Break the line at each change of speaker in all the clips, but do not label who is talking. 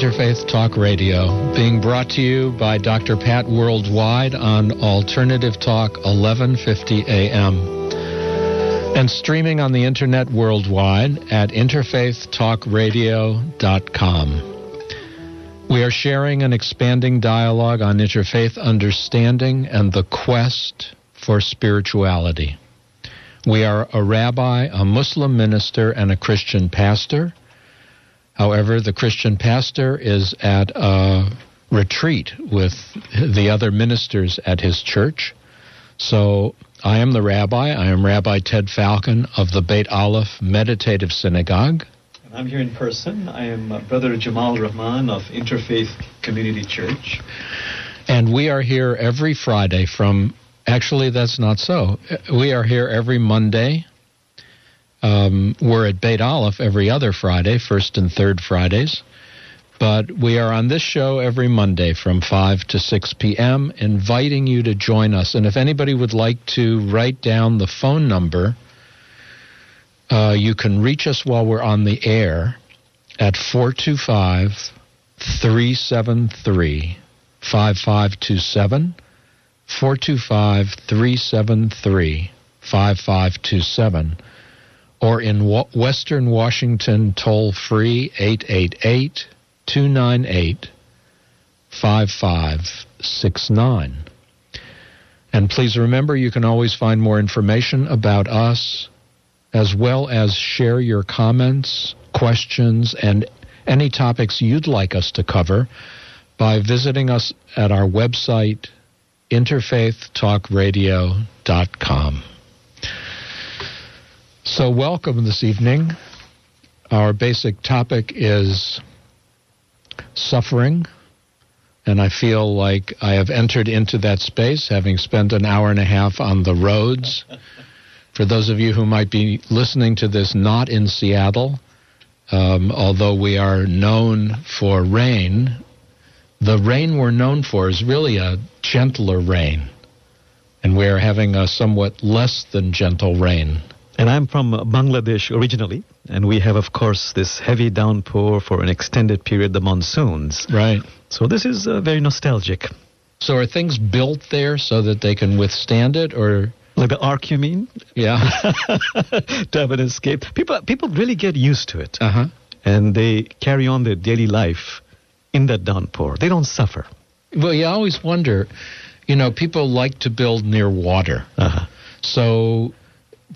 Interfaith Talk Radio, being brought to you by Dr. Pat Worldwide on Alternative Talk 1150 AM and streaming on the internet worldwide at interfaithtalkradio.com. We are sharing an expanding dialogue on interfaith understanding and the quest for spirituality. We are a rabbi, a Muslim minister, and a Christian pastor. However, the Christian pastor is at a retreat with the other ministers at his church. So I am the rabbi. I am Rabbi Ted Falcon of the Beit Aleph Meditative Synagogue.
And I'm here in person. I am uh, Brother Jamal Rahman of Interfaith Community Church.
And we are here every Friday from Actually, that's not so. We are here every Monday. Um, we're at Beit Aleph every other Friday, first and third Fridays. But we are on this show every Monday from 5 to 6 p.m., inviting you to join us. And if anybody would like to write down the phone number, uh, you can reach us while we're on the air at 425 373 5527. 425 373 5527 or in Western Washington toll free 888 298 5569. And please remember you can always find more information about us as well as share your comments, questions, and any topics you'd like us to cover by visiting us at our website interfaithtalkradio.com. So, welcome this evening. Our basic topic is suffering, and I feel like I have entered into that space having spent an hour and a half on the roads. For those of you who might be listening to this not in Seattle, um, although we are known for rain, the rain we're known for is really a gentler rain. And we're having a somewhat less than gentle rain.
And I'm from Bangladesh originally, and we have, of course, this heavy downpour for an extended period, the monsoons.
Right.
So this is uh, very nostalgic.
So are things built there so that they can withstand it, or
like the ark, you mean?
Yeah.
to have an escape. People, people really get used to it,
uh-huh.
and they carry on their daily life in that downpour. They don't suffer.
Well, you always wonder, you know, people like to build near water.
Uh-huh.
So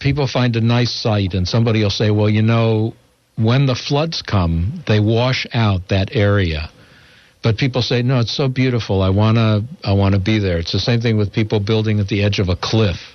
people find a nice site, and somebody will say, well, you know, when the floods come, they wash out that area. But people say, no, it's so beautiful. I wanna, I wanna be there. It's the same thing with people building at the edge of a cliff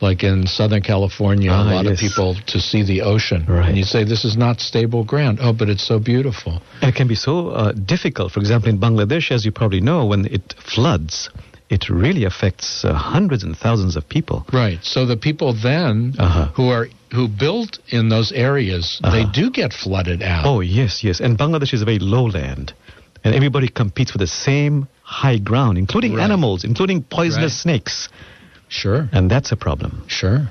like in Southern California,
ah,
a lot
yes.
of people to see the ocean.
Right.
And you say, this is not stable ground. Oh, but it's so beautiful.
And it can be so uh, difficult. For example, in Bangladesh, as you probably know, when it floods, it really affects uh, hundreds and thousands of people.
Right. So the people then
uh-huh.
who are who built in those areas,
uh-huh.
they do get flooded out.
Oh, yes, yes. And Bangladesh is a very low land. And everybody competes for the same high ground, including
right.
animals, including poisonous
right.
snakes.
Sure.
And that's a problem.
Sure.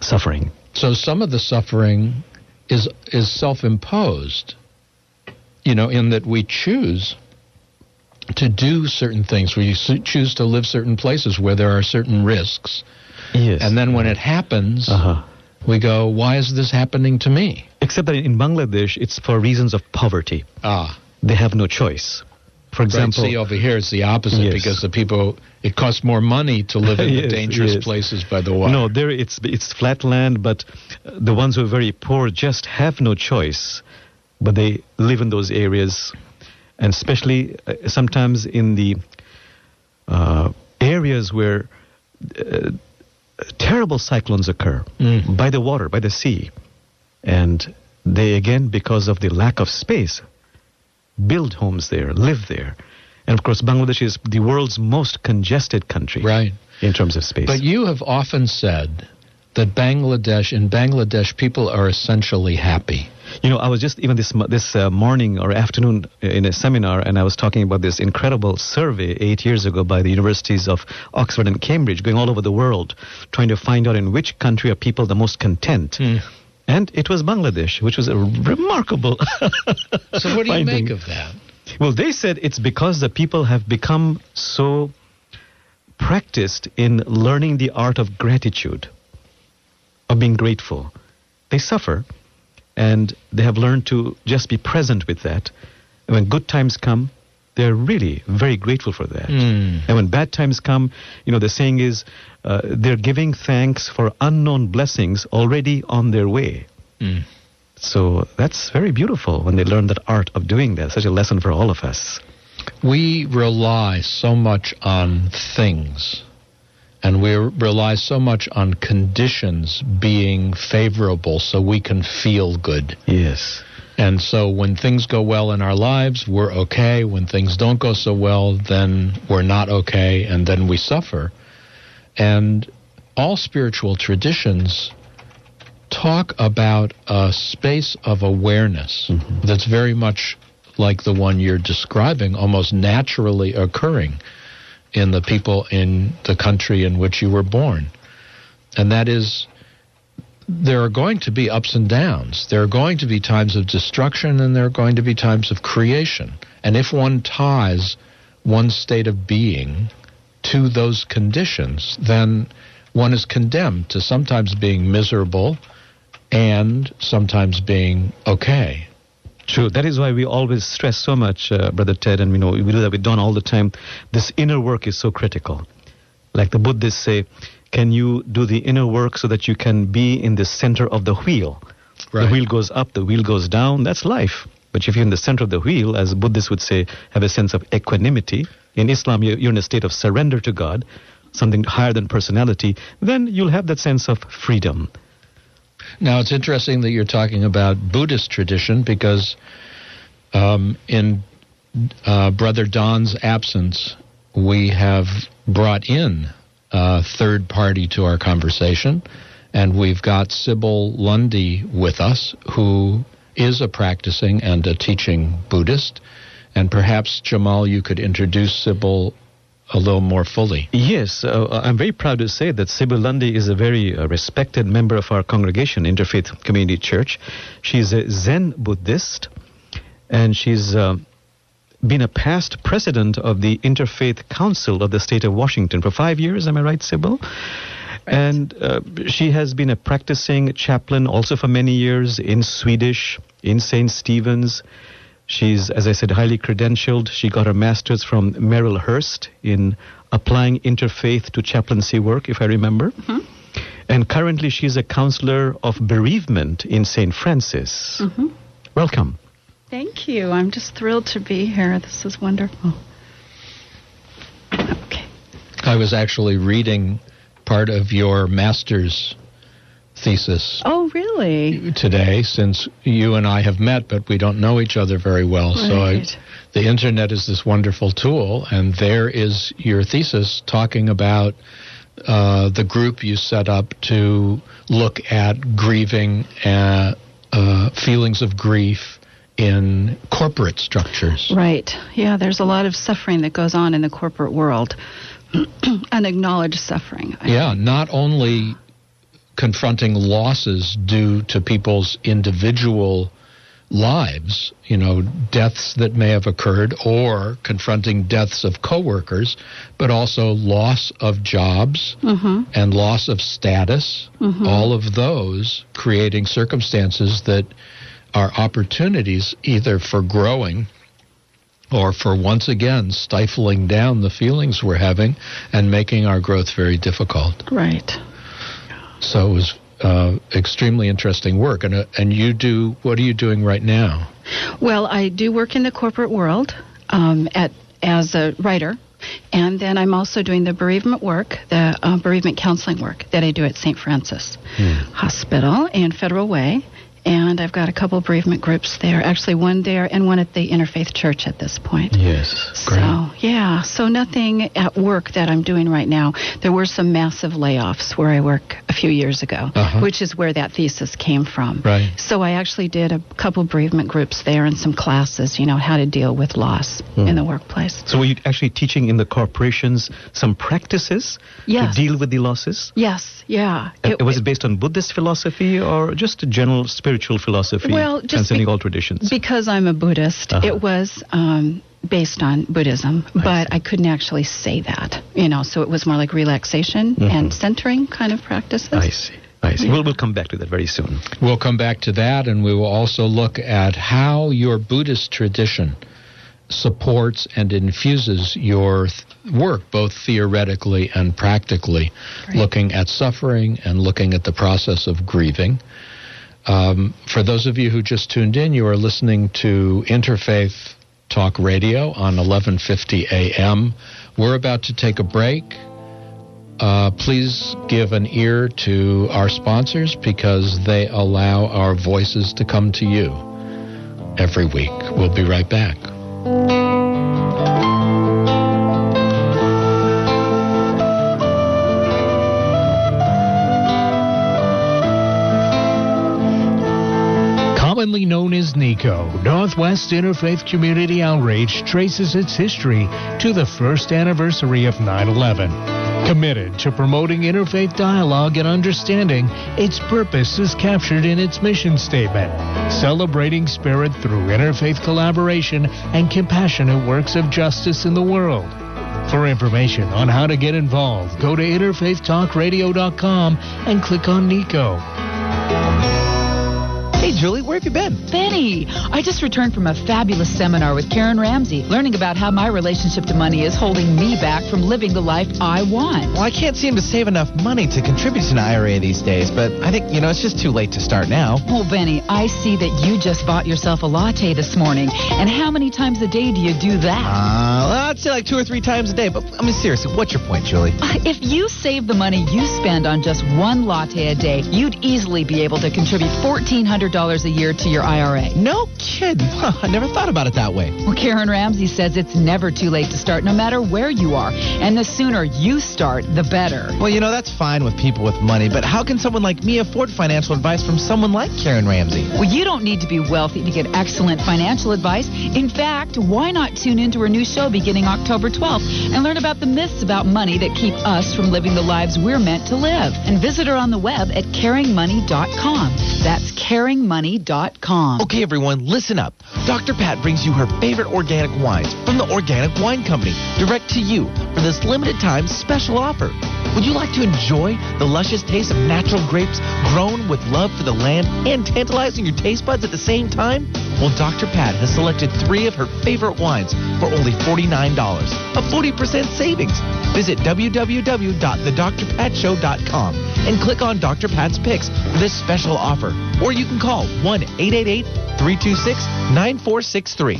Suffering.
So some of the suffering is is self-imposed. You know, in that we choose to do certain things. We choose to live certain places where there are certain risks.
Yes.
And then when it happens,
uh-huh.
we go, why is this happening to me?
Except that in Bangladesh, it's for reasons of poverty.
Ah.
They have no choice. For example,
right, see over here it's the opposite
yes.
because the people it costs more money to live in
yes,
the dangerous
yes.
places by the water.
No, there it's it's flat land, but the ones who are very poor just have no choice, but they live in those areas, and especially uh, sometimes in the uh, areas where uh, terrible cyclones occur
mm.
by the water, by the sea, and they again because of the lack of space build homes there, live there. And of course, Bangladesh is the world's most congested country.
Right.
In terms of space.
But you have often said that Bangladesh, in Bangladesh, people are essentially happy.
You know, I was just even this this uh, morning or afternoon in a seminar, and I was talking about this incredible survey eight years ago by the universities of Oxford and Cambridge, going all over the world, trying to find out in which country are people the most content.
Mm.
And it was Bangladesh, which was a remarkable.
so, what do you
finding.
make of that?
Well, they said it's because the people have become so practiced in learning the art of gratitude, of being grateful. They suffer, and they have learned to just be present with that. And when good times come, they're really very grateful for that.
Mm.
And when bad times come, you know, the saying is uh, they're giving thanks for unknown blessings already on their way.
Mm.
So that's very beautiful when they learn that art of doing that. Such a lesson for all of us.
We rely so much on things, and we rely so much on conditions being favorable so we can feel good.
Yes.
And so when things go well in our lives, we're okay. When things don't go so well, then we're not okay, and then we suffer. And all spiritual traditions talk about a space of awareness mm-hmm. that's very much like the one you're describing, almost naturally occurring in the people in the country in which you were born. And that is there are going to be ups and downs. There are going to be times of destruction and there are going to be times of creation. And if one ties one state of being to those conditions, then one is condemned to sometimes being miserable and sometimes being okay.
True. That is why we always stress so much, uh, Brother Ted, and we know we do that with Don all the time. This inner work is so critical. Like the Buddhists say, can you do the inner work so that you can be in the center of the wheel?
Right.
The wheel goes up, the wheel goes down. That's life. But if you're in the center of the wheel, as Buddhists would say, have a sense of equanimity. In Islam, you're in a state of surrender to God, something higher than personality. Then you'll have that sense of freedom.
Now, it's interesting that you're talking about Buddhist tradition because um, in uh, Brother Don's absence, we have brought in a third party to our conversation. And we've got Sybil Lundy with us, who is a practicing and a teaching Buddhist. And perhaps, Jamal, you could introduce Sybil a little more fully.
Yes, uh, I'm very proud to say that Sybil Lundy is a very uh, respected member of our congregation, Interfaith Community Church. She's a Zen Buddhist, and she's uh, been a past president of the Interfaith Council of the state of Washington for five years. Am I right? Right. And uh, she has been a practicing chaplain also for many years in Swedish, in St. Stephen's. She's, as I said, highly credentialed. She got her master's from Marylhurst in applying interfaith to chaplaincy work, if I remember. Mm-hmm. And currently, she's a counselor of bereavement in St. Francis. Mm-hmm. Welcome.
Thank you. I'm just thrilled to be here. This is wonderful. Okay.
I was actually reading part of your master's thesis.
Oh, really?
Today, since you and I have met, but we don't know each other very well. Right. So I, the internet is this wonderful tool, and there is your thesis talking about uh, the group you set up to look at grieving, uh, uh, feelings of grief, in corporate structures.
Right. Yeah, there's a lot of suffering that goes on in the corporate world, unacknowledged suffering.
I yeah, think. not only confronting losses due to people's individual lives, you know, deaths that may have occurred or confronting deaths of coworkers, but also loss of jobs mm-hmm. and loss of status, mm-hmm. all of those creating circumstances that are opportunities either for growing or for once again stifling down the feelings we're having and making our growth very difficult.
Right.
So it was uh, extremely interesting work. And, uh, and you do, what are you doing right now?
Well, I do work in the corporate world um, at, as a writer. And then I'm also doing the bereavement work, the uh, bereavement counseling work that I do at St. Francis hmm. Hospital in Federal Way and I've got a couple bereavement groups there. Actually, one there and one at the Interfaith Church at this point.
Yes. Great.
So, yeah, so nothing at work that I'm doing right now. There were some massive layoffs where I work a few years ago,
Uh-huh.
which is where that thesis came from.
Right.
So I actually did a couple bereavement groups there and some classes, you know, how to deal with loss
Hmm.
in the workplace.
So were you actually teaching in the corporations some practices
Yes.
to deal with the losses?
Yes, yeah.
Uh, was it based on Buddhist philosophy or just a general spiritual philosophy
Well, just
transcending
be-
all traditions?
Because I'm a Buddhist,
Uh-huh.
it was um, based on Buddhism, but I, couldn't actually say that, you know, so it was more like relaxation and centering kind of practices.
Mm-hmm. I see. I see. We'll, we'll come back to that very soon.
We'll come back to that, and we will also look at how your Buddhist tradition supports and infuses your th- work, both theoretically and practically,
Great.
looking at suffering and looking at the process of grieving. Um, for those of you who just tuned in, you are listening to Interfaith Talk Radio on 1150 AM. We're about to take a break. Uh, please give an ear to our sponsors because they allow our voices to come to you every week. We'll be right back.
Northwest Interfaith Community Outreach traces its history to the first anniversary of 9 11. Committed to promoting interfaith dialogue and understanding, its purpose is captured in its mission statement celebrating spirit through interfaith collaboration and compassionate works of justice in the world. For information on how to get involved, go to interfaithtalkradio.com and click on NICO.
Hey, Julie, where have you been?
Benny, I just returned from a fabulous seminar with Karen Ramsey, learning about how my relationship to money is holding me back from living the life I want.
Well, I can't seem to save enough money to contribute to an IRA these days, but I think, you know, it's just too late to start now.
Well, Benny, I see that you just bought yourself a latte this morning. And how many times a day do you do that?
Uh, well, I'd say like two or three times a day, but I mean, seriously, what's your point, Julie?
If you save the money you spend on just one latte a day, you'd easily be able to contribute $1,400 a year to your IRA.
No kidding. Huh, I never thought about it that way.
Well, Karen Ramsey says it's never too late to start, no matter where you are. And the sooner you start, the better.
Well, you know, that's fine with people with money, but how can someone like me afford financial advice from someone like Karen Ramsey?
Well, you don't need to be wealthy to get excellent financial advice. In fact, why not tune into her new show beginning October 12th and learn about the myths about money that keep us from living the lives we're meant to live? And visit her on the web at caringmoney.com. That's caringmoney.com.
Okay, everyone, listen up. Dr. Pat brings you her favorite organic wines from the Organic Wine Company direct to you for this limited time special offer. Would you like to enjoy the luscious taste of natural grapes grown with love for the land and tantalizing your taste buds at the same time? Well, Dr. Pat has selected three of her favorite wines for only $49, a 40% savings. Visit www.thedrpatshow.com and click on Dr. Pat's picks for this special offer. Or you can call 1 888 326 9463.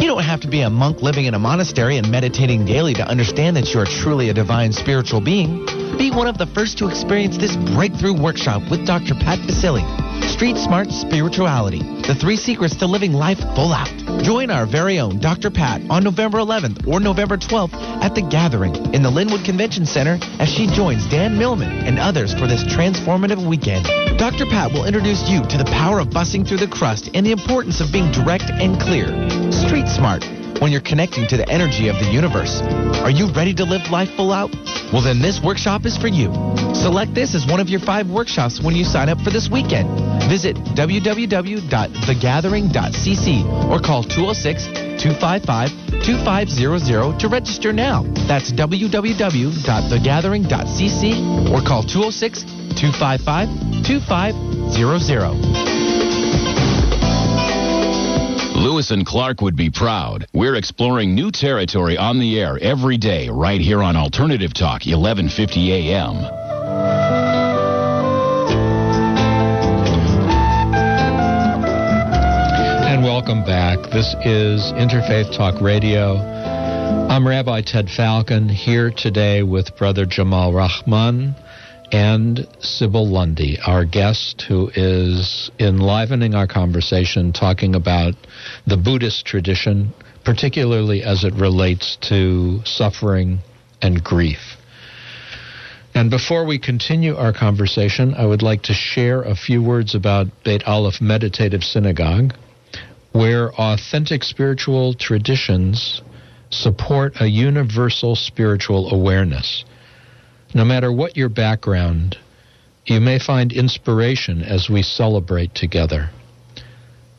You don't have to be a monk living in a monastery and meditating daily to understand that you are truly a divine spiritual being. Be one of the first to experience this breakthrough workshop with Dr. Pat Baccili. Street Smart Spirituality, the three secrets to living life full out. Join our very own Dr. Pat on November 11th or November 12th at The Gathering in the Lynnwood Convention Center as she joins Dan Millman and others for this transformative weekend. Dr. Pat will introduce you to the power of busting through the crust and the importance of being direct and clear. Street Smart, when you're connecting to the energy of the universe. Are you ready to live life full out? Well, then this workshop is for you. Select this as one of your five workshops when you sign up for this weekend. Visit www.thegathering.cc or call 206 255 2500 to register now. That's www.thegathering.cc or call 206 255 2500.
Lewis and Clark would be proud. We're exploring new territory on the air every day, right here on Alternative Talk, 1150 AM.
And welcome back. This is Interfaith Talk Radio. I'm Rabbi Ted Falcon here today with Brother Jamal Rahman and Sybil Lundy, our guest, who is enlivening our conversation talking about the Buddhist tradition, particularly as it relates to suffering and grief. And before we continue our conversation, I would like to share a few words about Beit Aleph Meditative Synagogue, where authentic spiritual traditions support a universal spiritual awareness. No matter what your background, you may find inspiration as we celebrate together.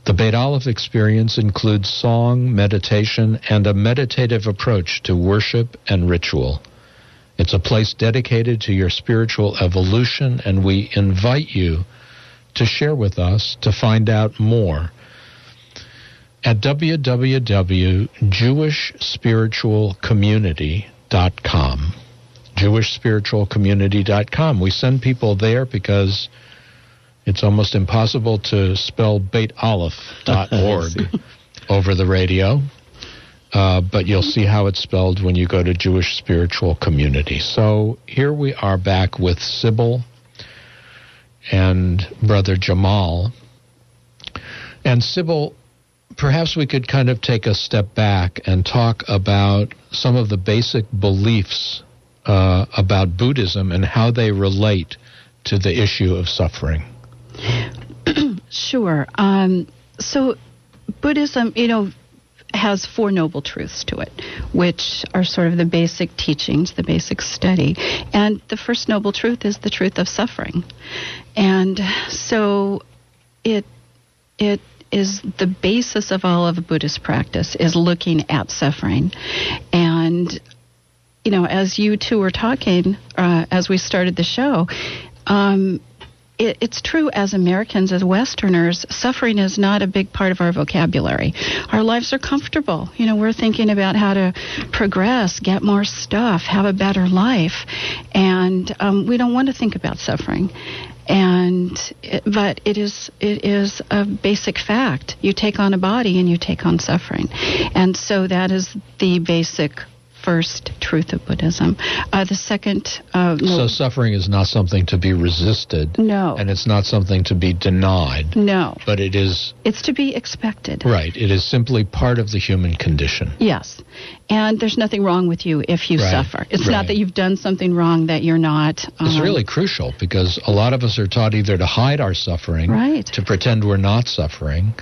The Beit Aleph experience includes song, meditation, and a meditative approach to worship and ritual. It's a place dedicated to your spiritual evolution, and we invite you to share with us to find out more at www.jewishspiritualcommunity.com. JewishSpiritualCommunity.com. We send people there because it's almost impossible to spell BeitAleph.org over the radio. Uh, but you'll see how it's spelled when you go to Jewish Spiritual Community. So here we are back with Sybil and Brother Jamal. And Sybil, perhaps we could kind of take a step back and talk about some of the basic beliefs uh, about Buddhism and how they relate to the issue of suffering.
sure. Um, so, Buddhism, you know, has Four Noble Truths to it, which are sort of the basic teachings, the basic study. And the first noble truth is the truth of suffering. And so it it is the basis of all of Buddhist practice is looking at suffering. And you know, as you two were talking uh, as we started the show, um, it, it's true as Americans, as Westerners, suffering is not a big part of our vocabulary. Our lives are comfortable. You know, we're thinking about how to progress, get more stuff, have a better life, and um, we don't want to think about suffering. And but it is it is a basic fact. You take on a body and you take on suffering, and so that is the basic first truth of Buddhism. Uh, the second. Uh,
so suffering is not something to be resisted.
No.
And it's not something to be denied.
No.
But it is.
It's to be expected.
Right. It is simply part of the human condition.
Yes. And there's nothing wrong with you if you
right.
suffer. It's
right.
not that you've done something wrong that you're not.
Um, it's really crucial because a lot of us are taught either to hide our suffering,
right.
to pretend we're not suffering,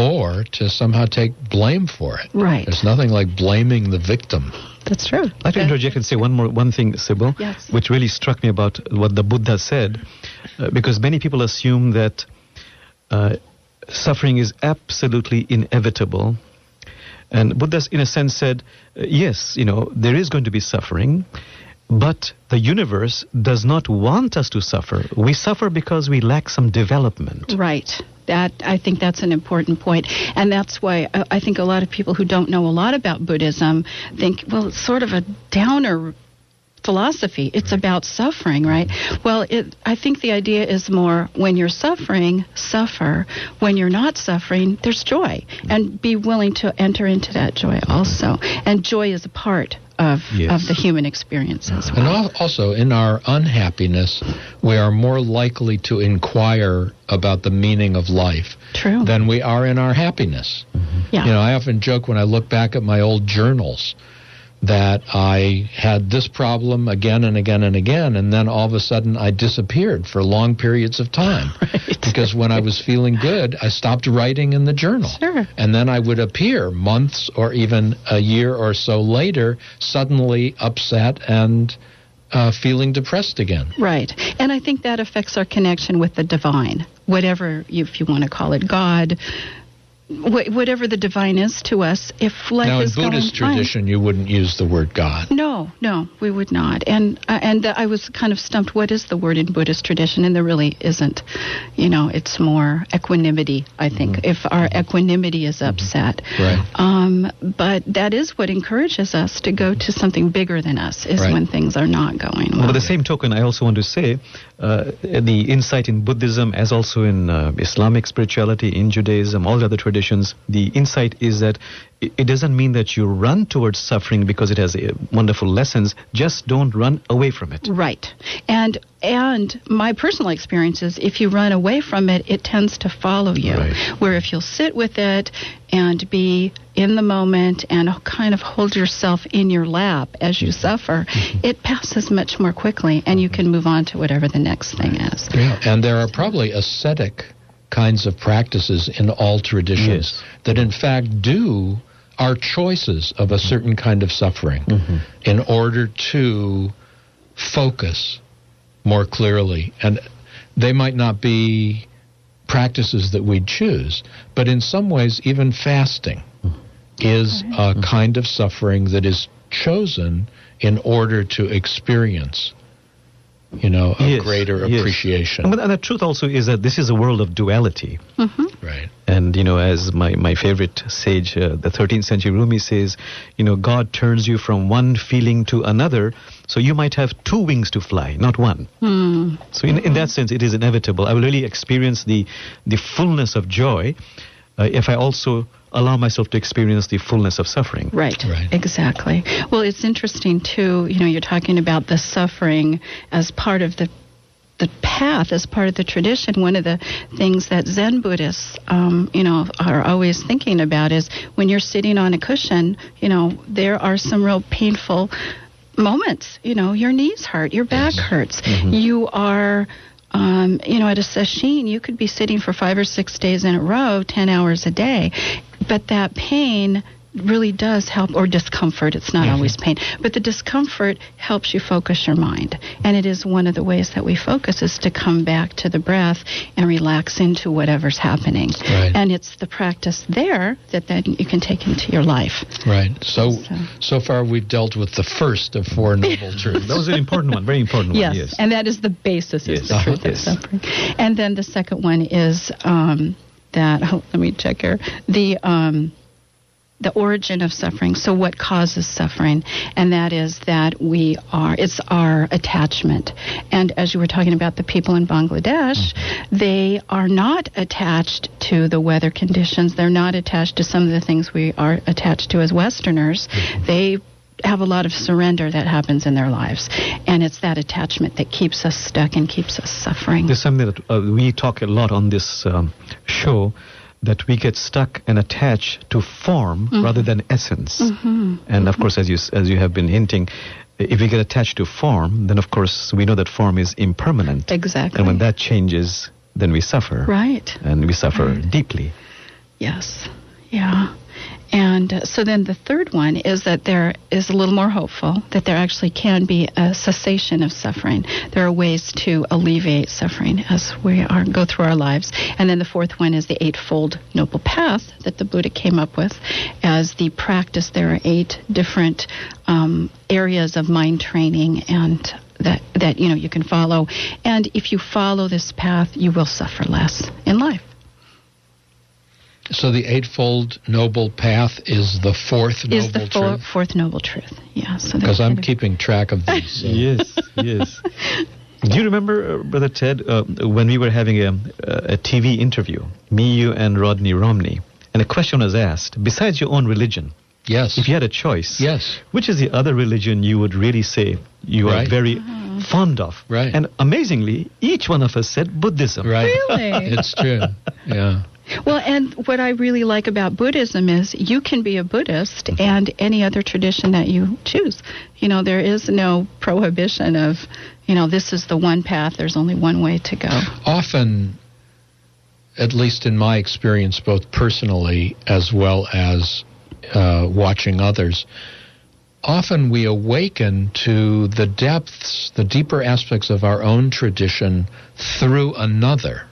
or to somehow take blame for it.
Right.
There's nothing like blaming the victim.
That's true.
I'd like to interject and say one more one thing, Sybil,
yes.
which really struck me about what the Buddha said, uh, because many people assume that uh, suffering is absolutely inevitable. And Buddha, in a sense, said, uh, yes, you know, there is going to be suffering, but the universe does not want us to suffer. We suffer because we lack some development.
Right. That I think that's an important point, and that's why uh, I think a lot of people who don't know a lot about Buddhism think, well, it's sort of a downer philosophy. It's about suffering, right? Well, it, I think the idea is more when you're suffering, suffer. When you're not suffering, there's joy, and be willing to enter into that joy also. And joy is a part of,
yes.
of the human experience as
well. And also, in our unhappiness, we are more likely to inquire about the meaning of life
True.
than we are in our happiness.
Mm-hmm. Yeah.
You know, I often joke when I look back at my old journals that I had this problem again and again and again, and then all of a sudden I disappeared for long periods of time.
Right.
Because when I was feeling good, I stopped writing in the journal.
Sure.
And then I would appear months or even a year or so later, suddenly upset and uh, feeling depressed again.
Right. And I think that affects our connection with the divine, whatever, you, if you want to call it God, wh- whatever the divine is to us, if life
now, in
is
Buddhist
going
tradition, you wouldn't use the word God.
No, no, we would not. And uh, and I was kind of stumped. What is the word in Buddhist tradition? And there really isn't. You know, it's more equanimity. I think
Mm-hmm.
if our equanimity is upset,
Right.
um, but that is what encourages us to go to something bigger than us. Is
Right.
when things are not going well.
But by the same token, I also want to say uh, the insight in Buddhism, as also in uh, Islamic spirituality, in Judaism, all the other traditions traditions, the insight is that it, it doesn't mean that you run towards suffering because it has uh, wonderful lessons. Just don't run away from it.
Right. And and my personal experience is if you run away from it, it tends to follow you.
Right.
Where if you'll sit with it and be in the moment and kind of hold yourself in your lap as you mm-hmm. suffer, mm-hmm. it passes much more quickly and you mm-hmm. can move on to whatever the next thing is.
Yeah, and there are probably ascetic kinds of practices in all traditions
Yes.
that, in fact, do are choices of a certain kind of suffering mm-hmm. in order to focus more clearly. And they might not be practices that we'd choose, but in some ways, even fasting is mm-hmm. a mm-hmm. kind of suffering that is chosen in order to experience, you know, a
Yes,
greater appreciation.
And, and the truth also is that this is a world of duality.
Right.
And, you know, as my, my favorite sage, uh, the 13th century Rumi says, you know, God turns you from one feeling to another, so you might have two wings to fly, not one. So, in, in that sense, it is inevitable. I will really experience the, the fullness of joy uh, if I also allow myself to experience the fullness of suffering.
Right.
Right.
Exactly. Well, it's interesting too. You know, you're talking about the suffering as part of the the path, as part of the tradition. One of the things that Zen Buddhists, um, you know, are always thinking about is when you're sitting on a cushion. You know, there are some real painful moments. You know, your knees hurt, your back hurts. You are. Um, you know, at a sesshin, you could be sitting for five or six days in a row, 10 hours a day. But that pain really does help, or discomfort, it's not always pain, but the discomfort helps you focus your mind. And it is one of the ways that we focus is to come back to the breath and relax into whatever's happening.
Right.
And it's the practice there that then you can take into your life.
Right. So,
So-
so far we've dealt with the first of four noble truths.
That was an important one, very important
Yes,
one, yes.
and that is the basis
Yes.
of the truth
Yes.
of suffering. And then the second one is um, that. Oh, let me check here. The um, the origin of suffering. So, what causes suffering? And that is that we are. It's our attachment. And as you were talking about the people in Bangladesh, they are not attached to the weather conditions. They're not attached to some of the things we are attached to as Westerners. They have a lot of surrender that happens in their lives. And it's that attachment that keeps us stuck and keeps us suffering.
There's something that uh, we talk a lot on this um, show that we get stuck and attached to form
Mm-hmm.
rather than essence. And of course, as you as you have been hinting, if we get attached to form, then of course we know that form is impermanent.
Exactly.
And when that changes, then we suffer.
Right.
And we suffer deeply.
Yes. Yeah. And uh, so then the third one is that there is a little more hopeful, that there actually can be a cessation of suffering. There are ways to alleviate suffering as we are go through our lives. And then the fourth one is the eightfold noble path that the Buddha came up with as the practice. There are eight different um, areas of mind training and that, that you know you can follow. And if you follow this path, you will suffer less in life.
So the eightfold noble path is the fourth
is
noble
the four,
truth.
fourth noble truth. Yeah. So
Because I'm keeping track of these. so-
Yes, yes. Do you remember, uh, Brother Ted, uh, when we were having a, a TV interview, me, you, and Rodney Romney, and a question was asked, besides your own religion,
Yes.
if you had a choice,
Yes.
which is the other religion you would really say you
Right.
are very fond of?
Right.
And amazingly, each one of us said Buddhism.
Right.
Really?
It's true. Yeah.
Well, and what I really like about Buddhism is you can be a Buddhist
Mm-hmm.
and any other tradition that you choose. You know, there is no prohibition of, you know, this is the one path, there's only one way to go.
Often, at least in my experience, both personally as well as uh, watching others, often we awaken to the depths, the deeper aspects of our own tradition through another.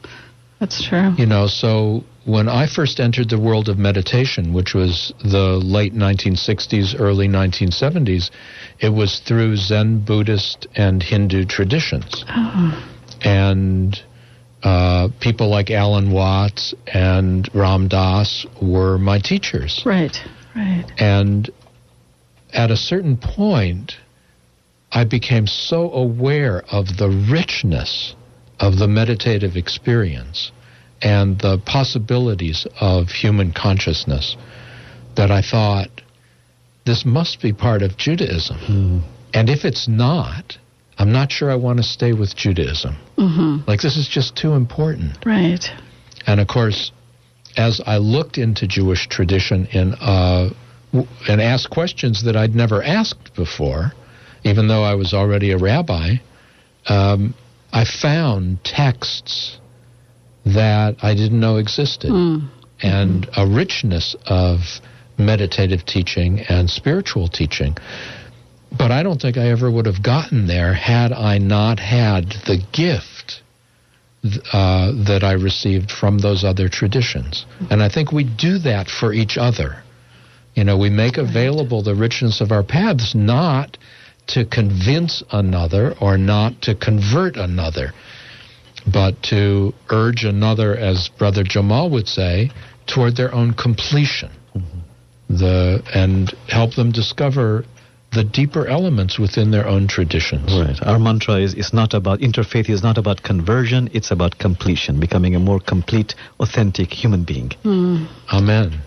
That's true.
You know, so when I first entered the world of meditation, which was the late 1960s, early 1970s, it was through Zen, Buddhist, and Hindu traditions.
Oh,
And uh, people like Alan Watts and Ram Dass were my teachers.
right, right.
And at a certain point, I became so aware of the richness of the meditative experience and the possibilities of human consciousness that I thought this must be part of Judaism. And if it's not, I'm not sure I want to stay with Judaism.
Mm-hmm.
Like, this is just too important.
Right.
And of course, as I looked into Jewish tradition in, uh, w- and asked questions that I'd never asked before, even though I was already a rabbi, um, I found texts that I didn't know existed
Mm.
and a richness of meditative teaching and spiritual teaching. But I don't think I ever would have gotten there had I not had the gift uh, that I received from those other traditions. And I think we do that for each other. You know, we make available the richness of our paths not to convince another or not to convert another, but to urge another, as Brother Jamal would say, toward their own completion. Mm-hmm. The and help them discover the deeper elements within their own traditions.
Right. Our mantra is it's not about interfaith is not about conversion, it's about completion, becoming a more complete, authentic human being. Hmm.
Amen.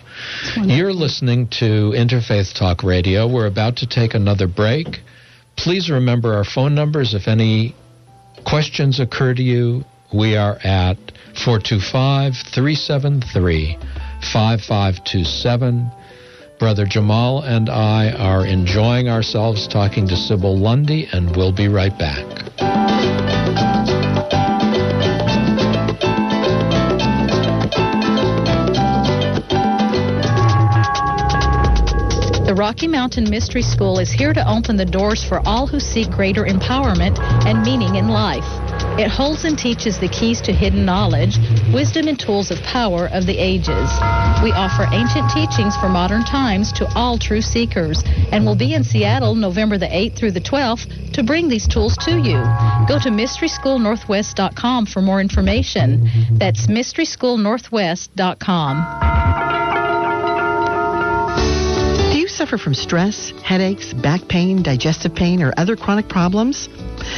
You're listening to Interfaith Talk Radio. We're about to take another break. Please remember our phone numbers if any questions occur to you. We are at 425 373 5527. Brother Jamal and I are enjoying ourselves talking to Sybil Lundy, and we'll be right back.
The Rocky Mountain Mystery School is here to open the doors for all who seek greater empowerment and meaning in life. It holds and teaches the keys to hidden knowledge, wisdom, and tools of power of the ages. We offer ancient teachings for modern times to all true seekers and will be in Seattle November the 8th through the 12th to bring these tools to you. Go to mysteryschoolnorthwest.com for more information. That's mysteryschoolnorthwest.com.
suffer from stress, headaches, back pain, digestive pain, or other chronic problems?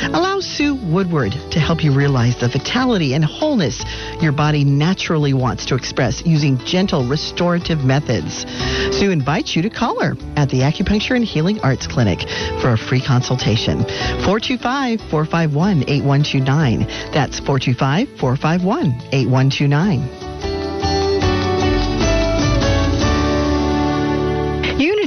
Allow Sue Woodward to help you realize the vitality and wholeness your body naturally wants to express using gentle restorative methods. Sue invites you to call her at the Acupuncture and Healing Arts Clinic for a free consultation. 425 451 8129. That's 425 451 8129.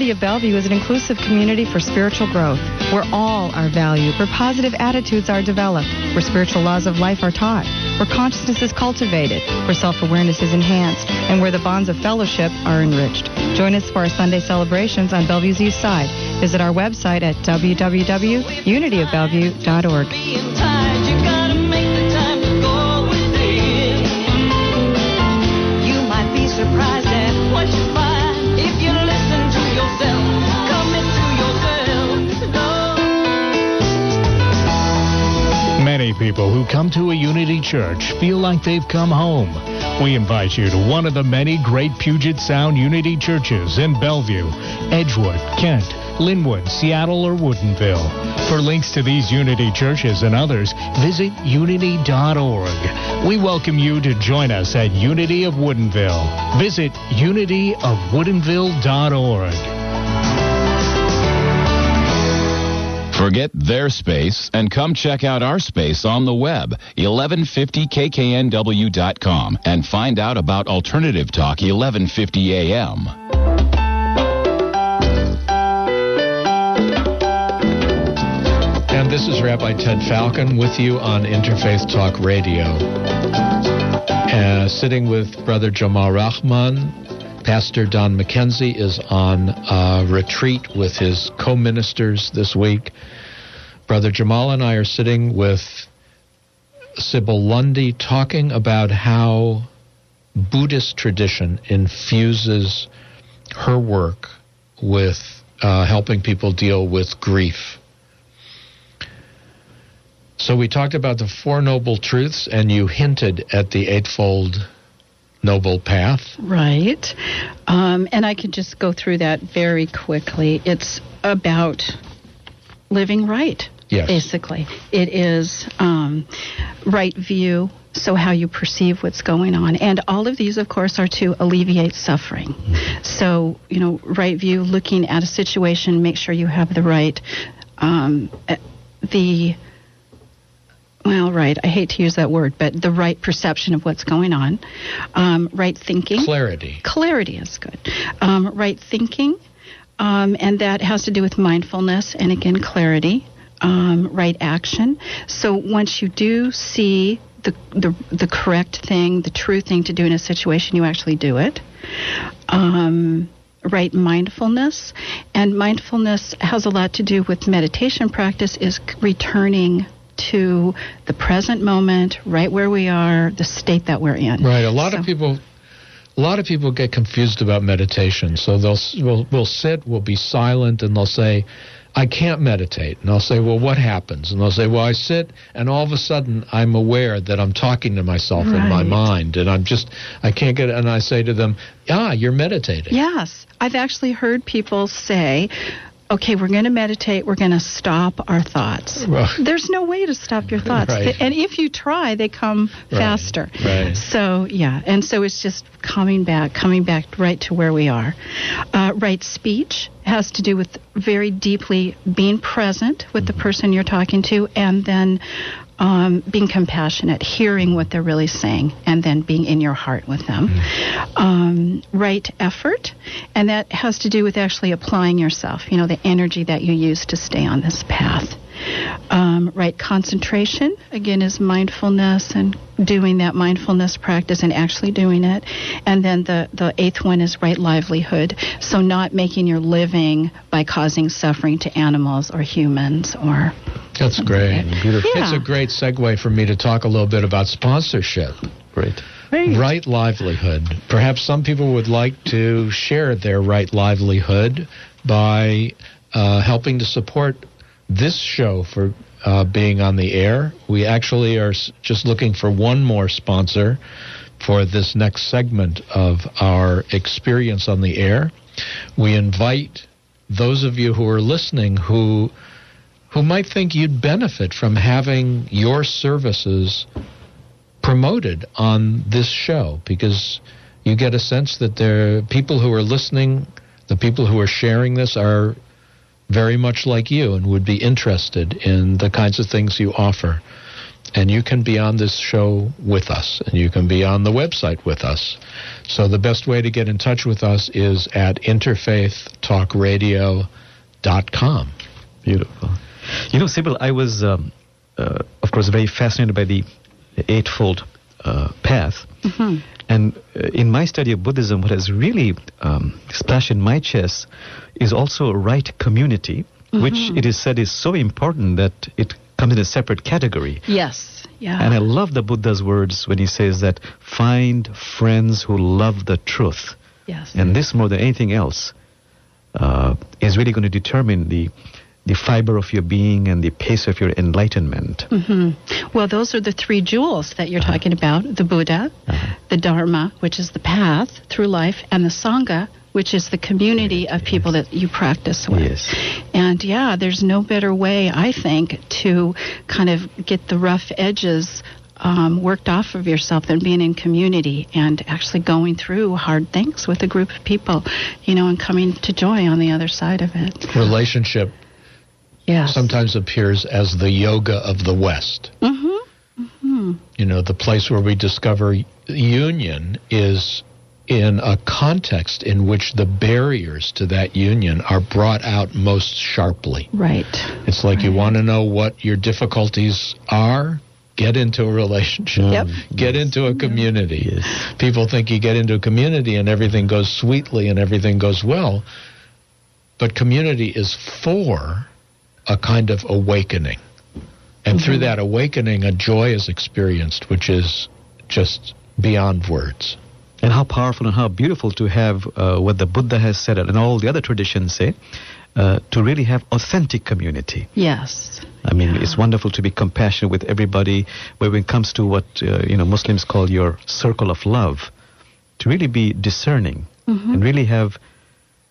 Of Bellevue is an inclusive community for spiritual growth, where all are valued, where positive attitudes are developed, where spiritual laws of life are taught, where consciousness is cultivated, where self-awareness is enhanced, and where the bonds of fellowship are enriched. Join us for our Sunday celebrations on Bellevue's East Side. Visit our website at www.unityofbellevue.org.
Many people who come to a Unity Church feel like they've come home. We invite you to one of the many great Puget Sound Unity churches in Bellevue, Edgewood, Kent, Lynnwood, Seattle, or Woodinville. For links to these Unity churches and others, visit unity.org. We welcome you to join us at Unity of Woodinville. Visit unityofwoodinville.org.
Forget their space and come check out our space on the web, 1150kknw.com, and find out about Alternative Talk 1150 AM.
And this is Rabbi Ted Falcon with you on Interfaith Talk Radio. Uh, sitting with Brother Jamal Rahman. Pastor Don Mackenzie is on retreat with his co ministers this week. Brother Jamal and I are sitting with Sybil Lundy talking about how Buddhist tradition infuses her work with uh, helping people deal with grief. So we talked about the Four Noble Truths, and you hinted at the Eightfold Noble Path.
Right. Um, and I can just go through that very quickly. It's about living right.
Yes.
Basically, it is um, right view, so how you perceive what's going on. And all of these, of course, are to alleviate suffering. So, you know, right view, looking at a situation, make sure you have the right, um, uh, the, well, right, I hate to use that word, but the right perception of what's going on, um, right thinking.
Clarity.
Clarity is good. Um, right thinking, um, and that has to do with mindfulness and again clarity. Um, right action. So once you do see the, the the correct thing, the true thing to do in a situation, you actually do it. Um, right mindfulness, and mindfulness has a lot to do with meditation practice. Is returning to the present moment, right where we are, the state that we're in.
Right. A lot
So-
of people, a lot of people get confused about meditation. So they'll will will sit, will be silent, and they'll say, "I can't meditate." And I'll say, "Well, what happens?" And they'll say, "Well, I sit, and all of a sudden, I'm aware that I'm talking to myself in my mind, and I'm just, I can't get." And I say to them, "Ah, you're meditating."
Yes, I've actually heard people say, okay, we're going to meditate, we're going to stop our thoughts.
Well-
There's no way to stop your thoughts.
Right.
And if you try, they come
Right,
faster.
right.
So, yeah, and so it's just coming back, coming back right to where we are. Uh, right speech has to do with very deeply being present with the person you're talking to and then um, being compassionate, hearing what they're really saying, and then being in your heart with them. Um, right effort, and that has to do with actually applying yourself, you know, the energy that you use to stay on this path. Um, right concentration, again, is mindfulness and doing that mindfulness practice and actually doing it. And then the, the eighth one is right livelihood. So not making your living by causing suffering to animals or humans or
That's great.
Beautiful.
It's a great segue for me to talk a little bit about sponsorship.
Great.
Right livelihood. Perhaps some people would like to share their right livelihood by uh, helping to support this show for uh, being on the air. We actually are just looking for one more sponsor for this next segment of our experience on the air. We invite those of you who are listening who who might think you'd benefit from having your services promoted on this show because you get a sense that there people who are listening, the people who are sharing this are very much like you and would be interested in the kinds of things you offer. And you can be on this show with us, and you can be on the website with us. So the best way to get in touch with us is at interfaithtalkradio.com.
Beautiful. You know, Sybil, I was, um, uh, of course, very fascinated by the Eightfold uh, Path.
Mhm.
And uh, in my study of Buddhism, what has really um, splashed in my chest is also a right community, which
Mhm.
it is said is so important that it comes in a separate category.
Yes. Yeah.
And I love the Buddha's words when he says that find friends who love the truth.
yes.
And this, more than anything else, uh, is really going to determine the the fiber of your being and the pace of your enlightenment.
hmm Well, those are the three jewels that you're talking about the Buddha, the Dharma, which is the path through life, and the Sangha, which is the community of people that you practice with.
Yes.
And yeah, there's no better way, I think, to kind of get the rough edges um, worked off of yourself than being in community and actually going through hard things with a group of people, you know, and coming to joy on the other side of it.
Relationship
Yes.
sometimes appears as the yoga of the West.
Mm-hmm. Mm-hmm.
You know, the place where we discover union is in a context in which the barriers to that union are brought out most sharply.
Right.
It's like you want to know what your difficulties are, get into a relationship.
Yep.
Get into a community.
Yes.
People think you get into a community and everything goes sweetly and everything goes well. But community is for a kind of awakening. And through that awakening, a joy is experienced, which is just beyond words.
And how powerful and how beautiful to have uh, what the Buddha has said and all the other traditions say, uh, to really have authentic community.
Yes.
I mean, it's wonderful to be compassionate with everybody. But when it comes to what uh, you know Muslims call your circle of love, to really be discerning and really have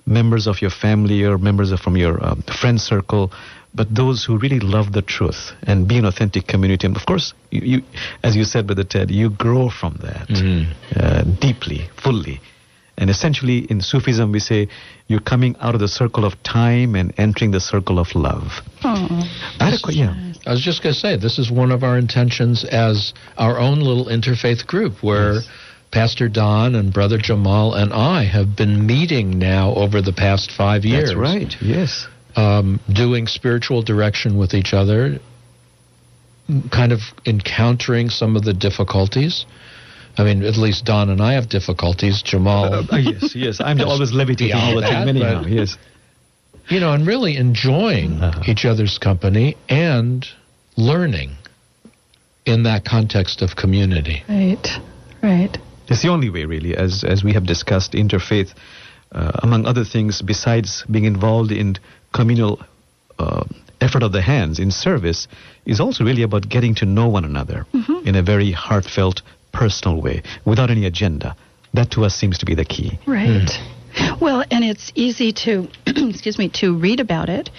members of your family or members of, from your um, friend circle but those who really love the truth and be an authentic community. And of course, you, you as you said, Brother Ted, you grow from that uh, deeply, fully. And essentially, in Sufism, we say you're coming out of the circle of time and entering the circle of love.
Oh,
I had a yeah.
I was just going to say, this is one of our intentions as our own little interfaith group where Pastor Don and Brother Jamal and I have been meeting now over the past five years.
That's right. Yes.
Um, doing spiritual direction with each other, kind of encountering some of the difficulties. I mean, at least Don and I have difficulties. Jamal.
Uh, uh, yes, yes. I'm always levitating all the time.
that,
Anyhow,
but-
yes.
you know, and really enjoying
Uh-huh.
each other's company and learning in that context of community.
right, right.
It's the only way, really, as as we have discussed, interfaith, uh, among other things, besides being involved in communal uh, effort of the hands in service, is also really about getting to know one another in a very heartfelt, personal way, without any agenda. That to us seems to be the key.
Right. Well, and it's easy to, excuse me, to read about it,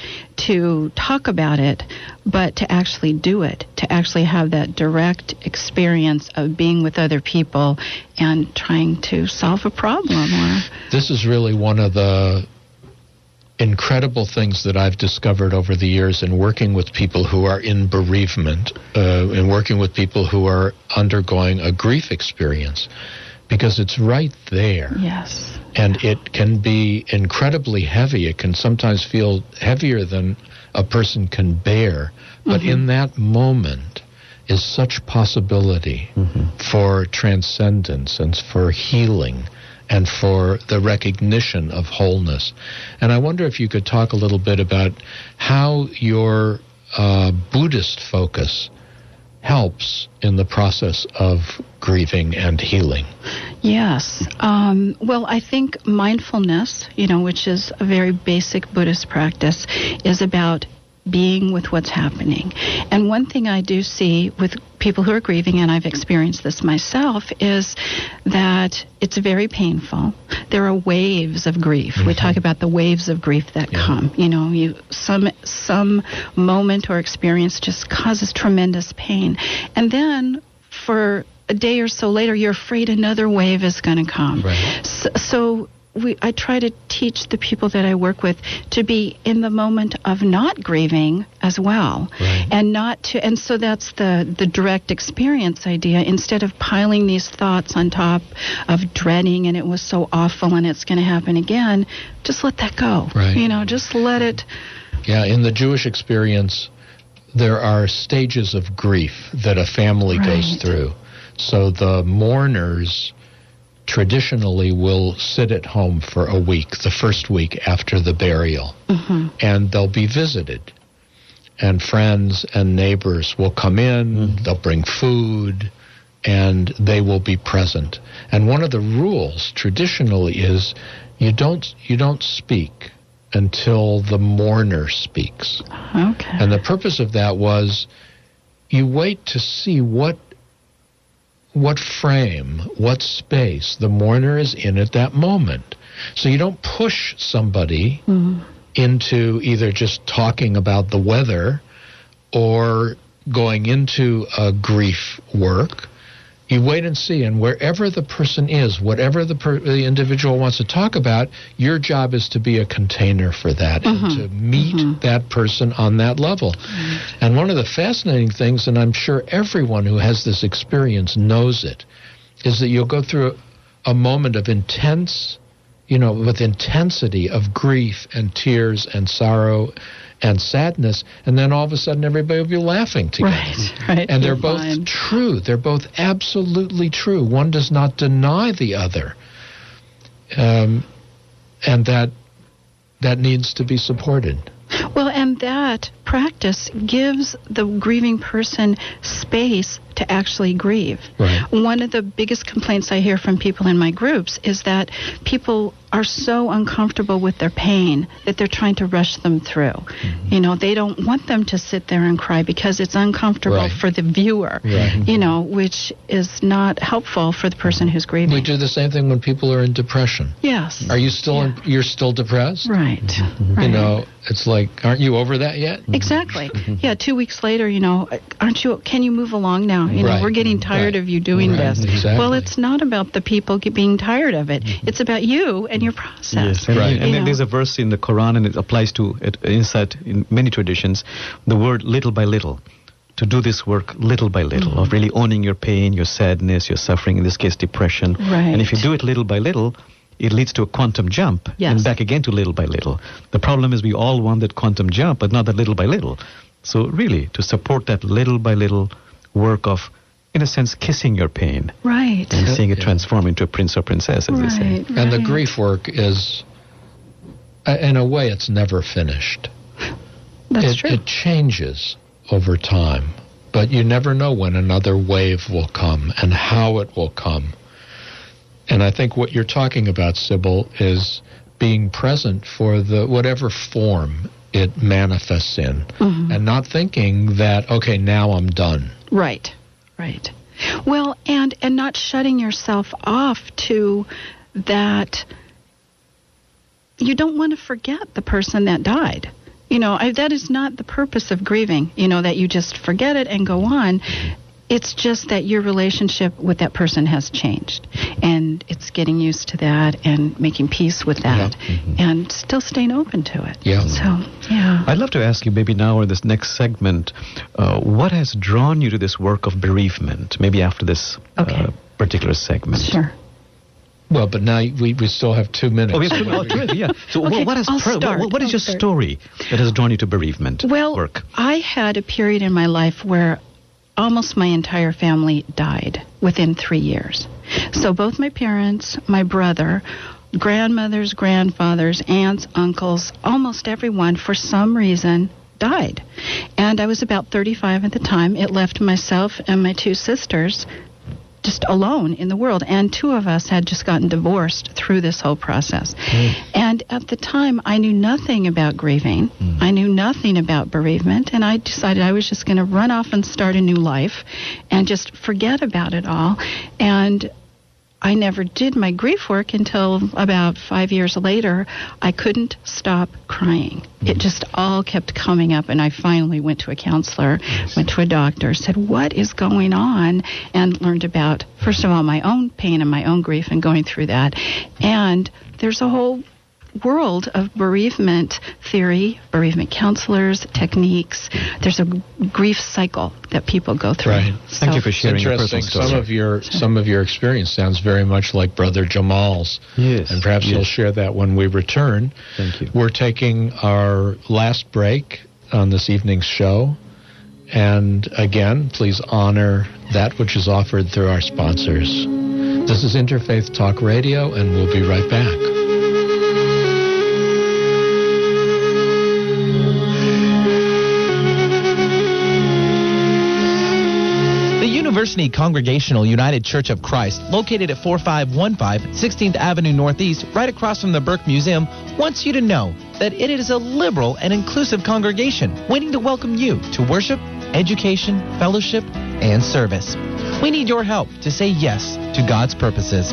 to talk about it, but to actually do it, to actually have that direct experience of being with other people and trying to solve a problem or
This is really one of the incredible things that I've discovered over the years in working with people who are in bereavement, uh, and working with people who are undergoing a grief experience, because it's right there.
yes.
and it can be incredibly heavy. It can sometimes feel heavier than a person can bear. But in that moment is such possibility for transcendence and for healing and for the recognition of wholeness. And I wonder if you could talk a little bit about how your uh, Buddhist focus helps in the process of grieving and healing.
Yes. Um, well, I think mindfulness, you know, which is a very basic Buddhist practice, is about being with what's happening. And one thing I do see with people who are grieving, and I've experienced this myself, is that it's very painful. There are waves of grief. We mm-hmm. talk about the waves of grief that come. You know, you some some moment or experience just causes tremendous pain, and then for a day or so later, you're afraid another wave is going to come.
Right.
So, so we, I try to teach the people that I work with to be in the moment of not grieving as well,
Right.
and not to. And so that's the the direct experience idea. Instead of piling these thoughts on top of dreading and it was so awful and it's going to happen again, just let that go.
Right.
You know, just let it.
Yeah, in the Jewish experience, there are stages of grief that a family goes through. So the mourners traditionally will sit at home for a week, the first week after the burial, mm-hmm. and they'll be visited. And friends and neighbors will come in, mm-hmm. they'll bring food, and they will be present. And one of the rules traditionally is you don't you don't speak until the mourner speaks.
Okay.
And the purpose of that was you wait to see what what frame, what space the mourner is in at that moment. So you don't push somebody mm-hmm. into either just talking about the weather or going into a grief work. You wait and see, and wherever the person is, whatever the, per- the individual wants to talk about, your job is to be a container for that and to mm-hmm. meet mm-hmm. that person on that level. Mm-hmm. And one of the fascinating things, and I'm sure everyone who has this experience knows it, is that you'll go through a, a moment of intense, you know, with intensity of grief and tears and sorrow and sadness, and then all of a sudden everybody will be laughing together.
Right, right.
And they're both
fine.
true. They're both absolutely true. One does not deny the other. Um, and that that needs to be supported.
Well, and that practice gives the grieving person space to actually grieve.
Right.
One of the biggest complaints I hear from people in my groups is that people are so uncomfortable with their pain that they're trying to rush them through.
Mm-hmm.
You know, they don't want them to sit there and cry because it's uncomfortable
Right.
for the viewer,
Right. Mm-hmm.
you know, which is not helpful for the person who's grieving.
We do the same thing when people are in depression.
Yes.
Are you still in, you're still depressed?
Right. Mm-hmm. Mm-hmm.
You
right.
know, it's like, aren't you over that yet?
Exactly.
Mm-hmm.
Yeah. Two weeks later, you know, aren't you? Can you move along now? You know, we're getting tired of you doing this.
Exactly.
Well, it's not about the people being tired of it. It's about you and your process.
Yes, and,
Right.
and
You
then there's a verse in the Quran, and it applies to it inside in many traditions. The word "little by little," to do this work little by little,
Mm-hmm.
of really owning your pain, your sadness, your suffering. In this case, depression.
Right.
And if you do it little by little, it leads to a quantum jump,
Yes.
and back again to little by little. The problem is we all want that quantum jump, but not that little by little. So really, to support that little by little work of, in a sense, kissing your pain
Right.
and seeing it transform into a prince or princess, as they say.
Right.
And the grief work is, uh, in a way, it's never finished.
That's
it,
true.
it changes over time, but you never know when another wave will come and how it will come. And I think what you're talking about, Sybil, is being present for the whatever form it manifests in,
Mhm.
and not thinking that okay, now I'm done.
Right. Right. Well, and and not shutting yourself off to that you don't want to forget the person that died. You know, I, that is not the purpose of grieving, you know, that you just forget it and go on. It's just that your relationship with that person has changed. And it's getting used to that and making peace with that and still staying open to it.
Yeah.
So, yeah.
I'd love to ask you, maybe now or this next segment, uh, what has drawn you to this work of bereavement? Maybe after this
Okay.
uh, particular segment.
Sure.
Well, but now we, we still have two minutes.
Oh, we have two- oh, two minutes, yeah. So,
Okay,
what, what, has pro- what, what is
I'll
your
start.
story that has drawn you to bereavement
Well,
work?
I had a period in my life where almost my entire family died within three years. So both my parents, my brother, grandmothers, grandfathers, aunts, uncles, almost everyone, for some reason, died. And I was about 35 at the time. It left myself and my two sisters just alone in the world. And two of us had just gotten divorced through this whole process. And at the time, I knew nothing about grieving. Hmm. I knew nothing about bereavement. And I decided I was just going to run off and start a new life and just forget about it all. And I never did my grief work until about five years later. I couldn't stop crying. It mm-hmm. just all kept coming up, and I finally went to a counselor, went to a doctor, said, What is going on? and learned about, first of all, my own pain and my own grief and going through that. And there's a whole world of bereavement theory, bereavement counselors, techniques. There's a grief cycle that people go through.
Right.
Thank you for sharing your
interesting.
personal story.
Some of your some of your experience sounds very much like Brother Jamal's.
Yes,
And perhaps
yes.
you'll share that when we return.
Thank you.
We're taking our last break on this evening's show. And again, please honor that which is offered through our sponsors. This is Interfaith Talk Radio, and we'll be right back.
The Congregational United Church of Christ, located at 4515 16th Avenue Northeast, right across from the Burke Museum, wants you to know that it is a liberal and inclusive congregation waiting to welcome you to worship, education, fellowship, and service. We need your help to say yes to God's purposes.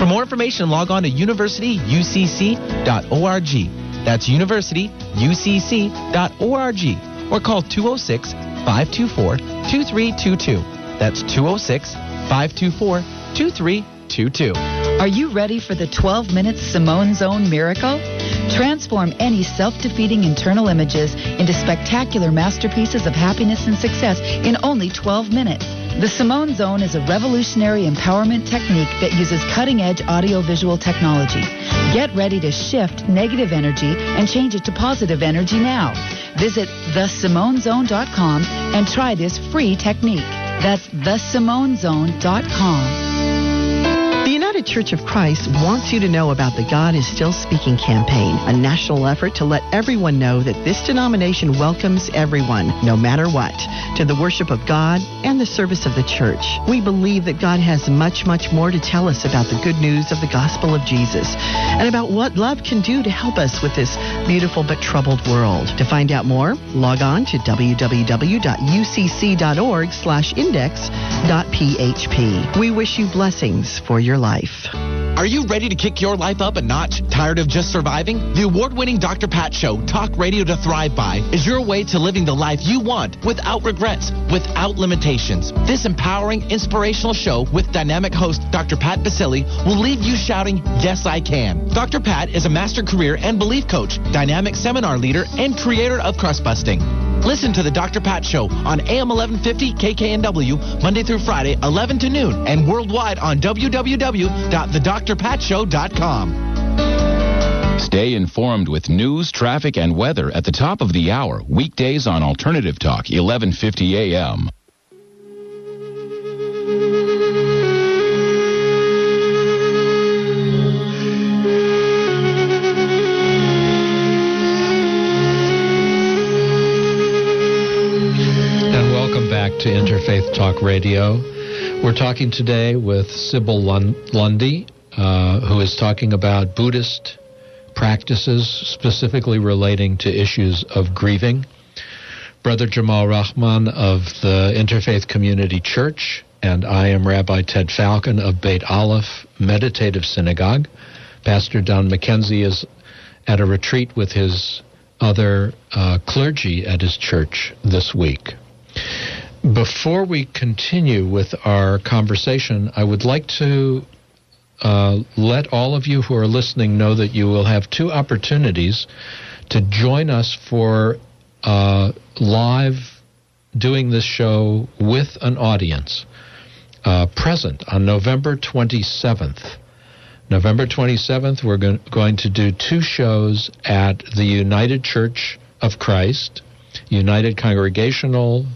For more information, log on to universityucc.org. That's universityucc.org or call 206 524 2322. That's 206 524 2322.
Are you ready for the 12 minute Simone Zone miracle? Transform any self defeating internal images into spectacular masterpieces of happiness and success in only 12 minutes. The Simone Zone is a revolutionary empowerment technique that uses cutting edge audiovisual technology. Get ready to shift negative energy and change it to positive energy now. Visit thesimonezone.com and try this free technique. That's thesimonezone.com.
United Church of Christ wants you to know about the God is Still Speaking campaign, a national effort to let everyone know that this denomination welcomes everyone, no matter what, to the worship of God and the service of the church. We believe that God has much, much more to tell us about the good news of the gospel of Jesus and about what love can do to help us with this beautiful but troubled world. To find out more, log on to www.ucc.org slash index.php. We wish you blessings for your life. Life.
Are you ready to kick your life up a notch? Tired of just surviving? The award-winning Dr. Pat Show, Talk Radio to Thrive By, is your way to living the life you want without regrets, without limitations. This empowering, inspirational show with dynamic host Dr. Pat Baccili will leave you shouting, Yes, I can. Dr. Pat is a master career and belief coach, dynamic seminar leader, and creator of Crust Busting. Listen to the Dr. Pat Show on AM 1150 KKNW Monday through Friday, 11 to noon, and worldwide on www.thedrpatshow.com.
Stay informed with news, traffic, and weather at the top of the hour, weekdays on Alternative Talk, 1150 a.m.
And welcome back to Interfaith Talk Radio. We're talking today with Sybil Lundy, uh, who is talking about Buddhist practices specifically relating to issues of grieving. Brother Jamal Rahman of the Interfaith Community Church, and I am Rabbi Ted Falcon of Bet Alef Meditative Synagogue. Pastor Don Mackenzie is at a retreat with his other uh, clergy at his church this week. Before we continue with our conversation, I would like to uh, let all of you who are listening know that you will have two opportunities to join us for uh, live doing this show with an audience uh, present on November 27th. November 27th, we're go- going to do two shows at the United Church of Christ, United Congregational,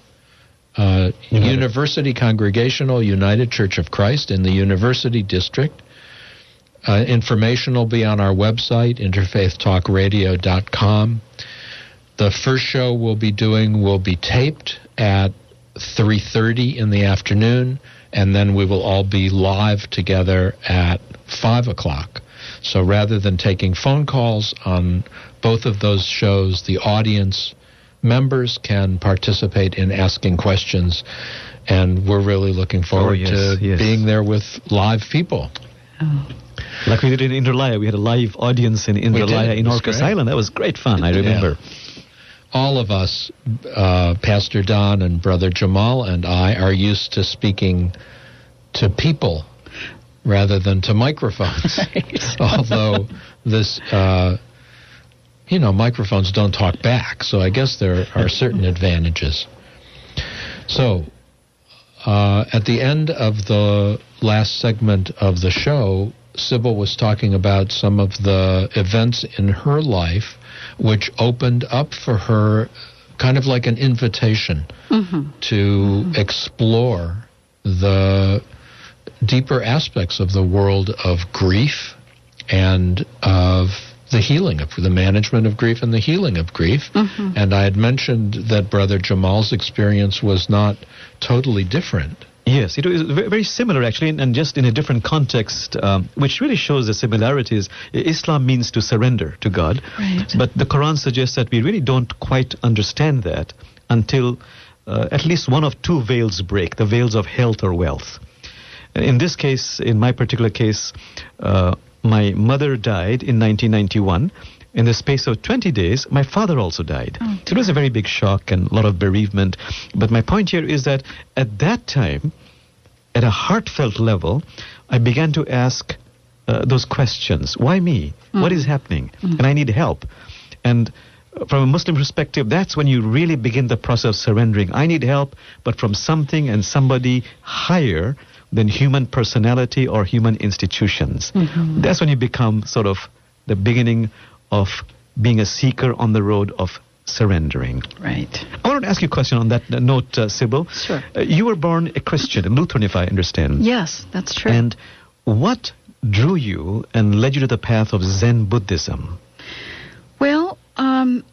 uh, University Congregational United Church of Christ in the University District. Uh, information will be on our website, interfaithtalkradio.com. The first show we'll be doing will be taped at 3:30 in the afternoon, and then we will all be live together at five o'clock. So rather than taking phone calls on both of those shows, the audience members can participate in asking questions, and we're really looking forward
yes,
to
yes.
being there with live people.
Like we did in Indralaya, we had a live audience in
did.
in Orcas. Island. That was great fun. I remember.
all of us, uh, Pastor Don and Brother Jamal and I, are used to speaking to people rather than to microphones. Although this, uh, you know, microphones don't talk back, so I guess there are certain advantages. So, uh, at the end of the last segment of the show, Sybil was talking about some of the events in her life which opened up for her kind of like an invitation to explore the deeper aspects of the world of grief and of the healing of the management of grief and the healing of grief. And I had mentioned that Brother Jamal's experience was not totally different.
Yes, it is ve- very similar actually, and- and just in a different context, um, which really shows the similarities. Islam means to surrender to God,
Right.
but the Quran suggests that we really don't quite understand that until uh, at least one of two veils break the veils of health or wealth. In this case, in my particular case, uh, my mother died in 1991. In the space of 20 days, my father also died. it was a very big shock and a lot of bereavement. But my point here is that at that time, at a heartfelt level, I began to ask uh, those questions. Why me? What is happening? And I need help. And uh, from a Muslim perspective, that's when you really begin the process of surrendering. I need help, but from something and somebody higher than human personality or human institutions. That's when you become sort of the beginning of being a seeker on the road of surrendering.
Right.
I wanted to ask you a question on that note, uh, Sybil.
Sure.
Uh, you were born a Christian, a Lutheran, if I understand.
Yes, that's true.
And what drew you and led you to the path of Zen Buddhism?
Well, um,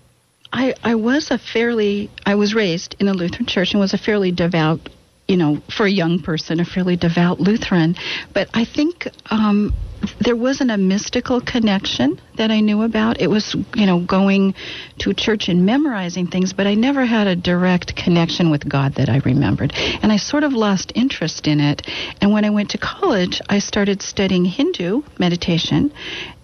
I I was a fairly I was raised in a Lutheran church and was a fairly devout you know, for a young person, a fairly devout Lutheran. But I think um, there wasn't a mystical connection that I knew about. It was, you know, going to church and memorizing things, but I never had a direct connection with God that I remembered. And I sort of lost interest in it. And when I went to college, I started studying Hindu meditation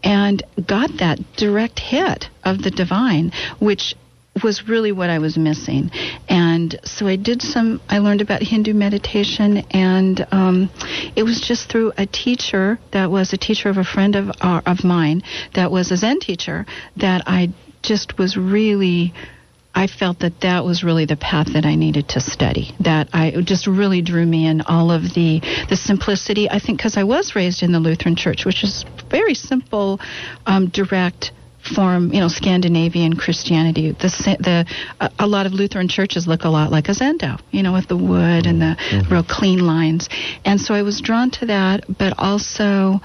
and got that direct hit of the divine, which was really what I was missing. And so I did some, I learned about Hindu meditation, and um, it was just through a teacher that was a teacher of a friend of, uh, of mine that was a Zen teacher that I just was really. I felt that that was really the path that I needed to study. That I just really drew me in all of the the simplicity. I think because I was raised in the Lutheran Church, which is very simple, um, direct form, you know, Scandinavian Christianity. The sa- the a, a lot of Lutheran churches look a lot like a Zendo, you know, with the wood and the real clean lines. And so I was drawn to that, but also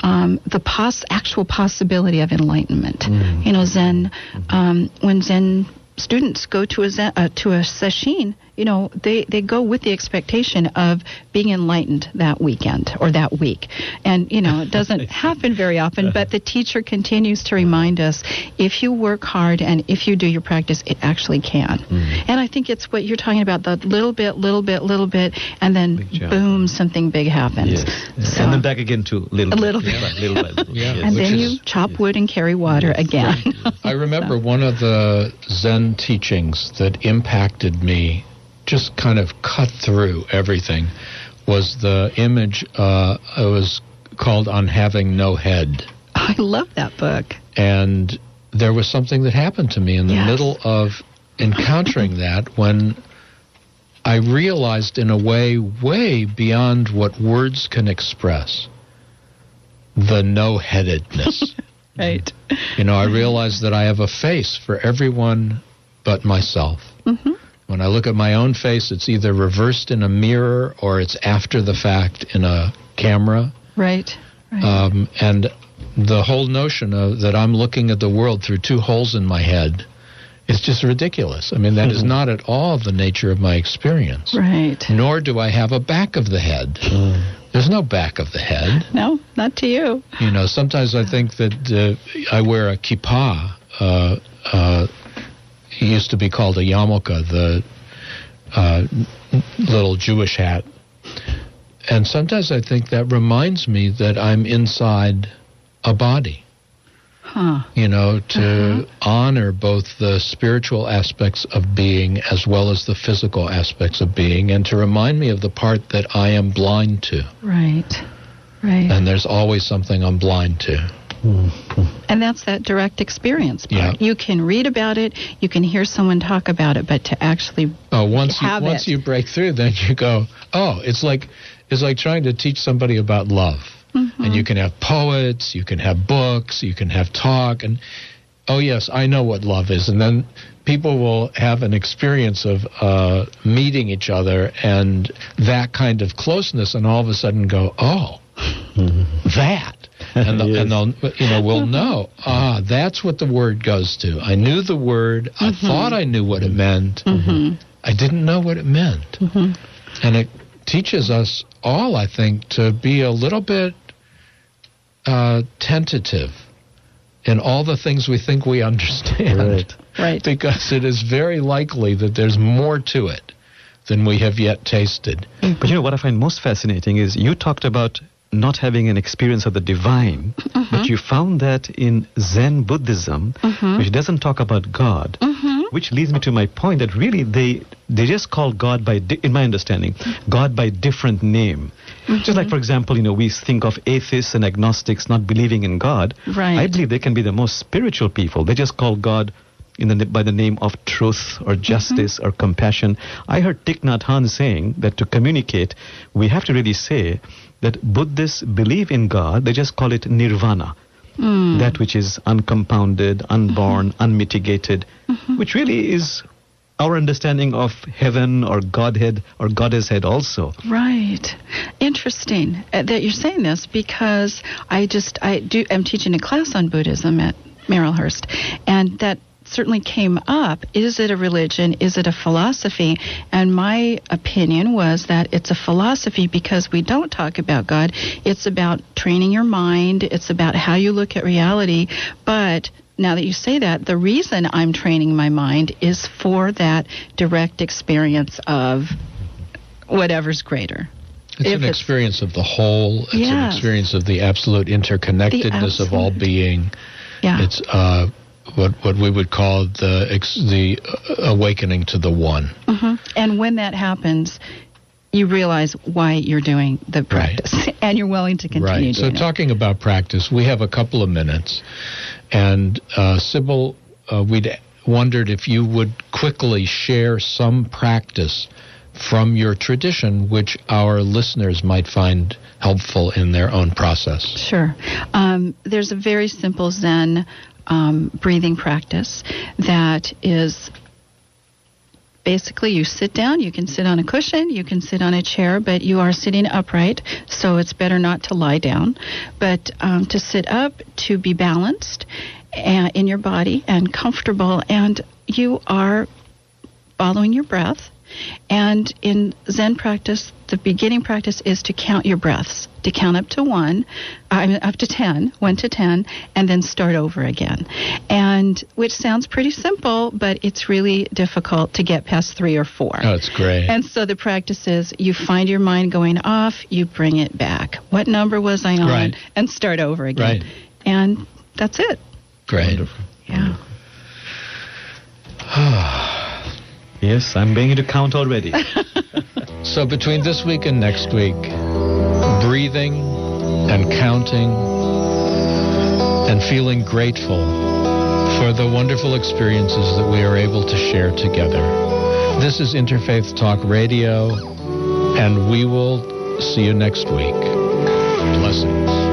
um, the pos- actual possibility of enlightenment. You know, Zen um, when Zen students go to a Zen, uh, to a session, you know, they, they go with the expectation of being enlightened that weekend or that week. And, you know, it doesn't happen very often, but the teacher continues to remind us if you work hard and if you do your practice, it actually can. Mm. And I think it's what you're talking about the little bit, little bit, little bit, and then boom, something big happens.
Yes.
So-
and then back again to little
A little
bit.
bit.
Little by little.
Yeah.
Yes.
and
Which
then
is-
you chop wood and carry water again.
I remember one of the Zen teachings that impacted me, just kind of cut through everything, was the image. Uh, it was called "On Having No Head,"
I love that book.
and there was something that happened to me in the
Yes.
middle of encountering that when I realized, in a way, way beyond what words can express, the no-headedness.
Right.
You know, I realized that I have a face for everyone but myself.
hmm
When I look at my own face, it's either reversed in a mirror or it's after the fact in a camera.
Right. Right.
Um, and the whole notion of that I'm looking at the world through two holes in my head is just ridiculous. I mean, that is not at all the nature of my experience.
right.
Nor do I have a back of the head. There's no back of the head.
No, not to you.
You know, sometimes I think that uh, I wear a kippah. Uh, uh, it used to be called a yarmulke, the uh, little Jewish hat. And sometimes I think that reminds me that I'm inside a body.
Huh.
You know, to honor both the spiritual aspects of being as well as the physical aspects of being, and to remind me of the part that I am blind to.
Right. Right.
And there's always something I'm blind to.
And that's that direct experience part.
Yeah.
You can read about it, you can hear someone talk about it, but to actually
Oh, once you, once
it.
you break through, then you go, oh, it's like it's like trying to teach somebody about love.
Mm-hmm.
And you can have poets, you can have books, you can have talk, and oh yes, I know what love is. And then people will have an experience of uh, meeting each other and that kind of closeness, and all of a sudden go, oh, that. And, the, and they'll, you know, we'll know. Ah, that's what the word goes to. I knew the word. I thought I knew what it meant. I didn't know what it meant. And it teaches us all, I think, to be a little bit uh, tentative in all the things we think we understand.
Right.
Right.
Because it is very likely that there's more to it than we have yet tasted.
But you know what I find most fascinating is you talked about not having an experience of the divine, mm-hmm. but you found that in Zen Buddhism, mm-hmm. which doesn't talk about God, mm-hmm. which leads me to my point that really they they just call God by, di- in my understanding, God by different name. Just like, for example, you know, we think of atheists and agnostics not believing in God.
Right.
I believe they can be the most spiritual people. They just call God in the, by the name of truth or justice or compassion. I heard Thich Nhat Hanh saying that to communicate, we have to really say that Buddhists believe in God. They just call it nirvana. Hmm. That which is uncompounded, unborn, mm-hmm. unmitigated, mm-hmm. which really is our understanding of heaven or Godhead or Goddess head also.
Right. Interesting uh, that you're saying this because I just I do I'm teaching a class on Buddhism at Marylhurst, and that certainly came up. Is it a religion? Is it a philosophy? And my opinion was that it's a philosophy because we don't talk about God. It's about training your mind. It's about how you look at reality. But now that you say that, the reason I'm training my mind is for that direct experience of whatever's greater.
It's
If
an
it's-
experience of the whole. It's an experience of the absolute interconnectedness of all being.
Yeah.
It's uh, what what we would call the the uh, awakening to the one.
hmm And when that happens, you realize why you're doing the practice, and you're willing to continue
Right. So
it.
talking about practice, we have a couple of minutes, and uh, Sybil, uh, we'd wondered if you would quickly share some practice from your tradition, which our listeners might find helpful in their own process.
Sure. Um, there's a very simple Zen um, breathing practice that is basically you sit down, you can sit on a cushion, you can sit on a chair, but you are sitting upright, so it's better not to lie down, but um, to sit up, to be balanced uh, in your body and comfortable, and you are following your breath. And in Zen practice, the beginning practice is to count your breaths, to count up to one, I mean, up to ten, one to ten, and then start over again. And which sounds pretty simple, but it's really difficult to get past three or four.
Oh, it's great.
And so the practice is you find your mind going off, you bring it back. What number was I on?
Right.
And start over again.
Right.
And that's it.
Great.
Yeah.
Yes, I'm beginning to count already.
So between this week and next week, breathing and counting and feeling grateful for the wonderful experiences that we are able to share together. This is Interfaith Talk Radio, and we will see you next week. Blessings.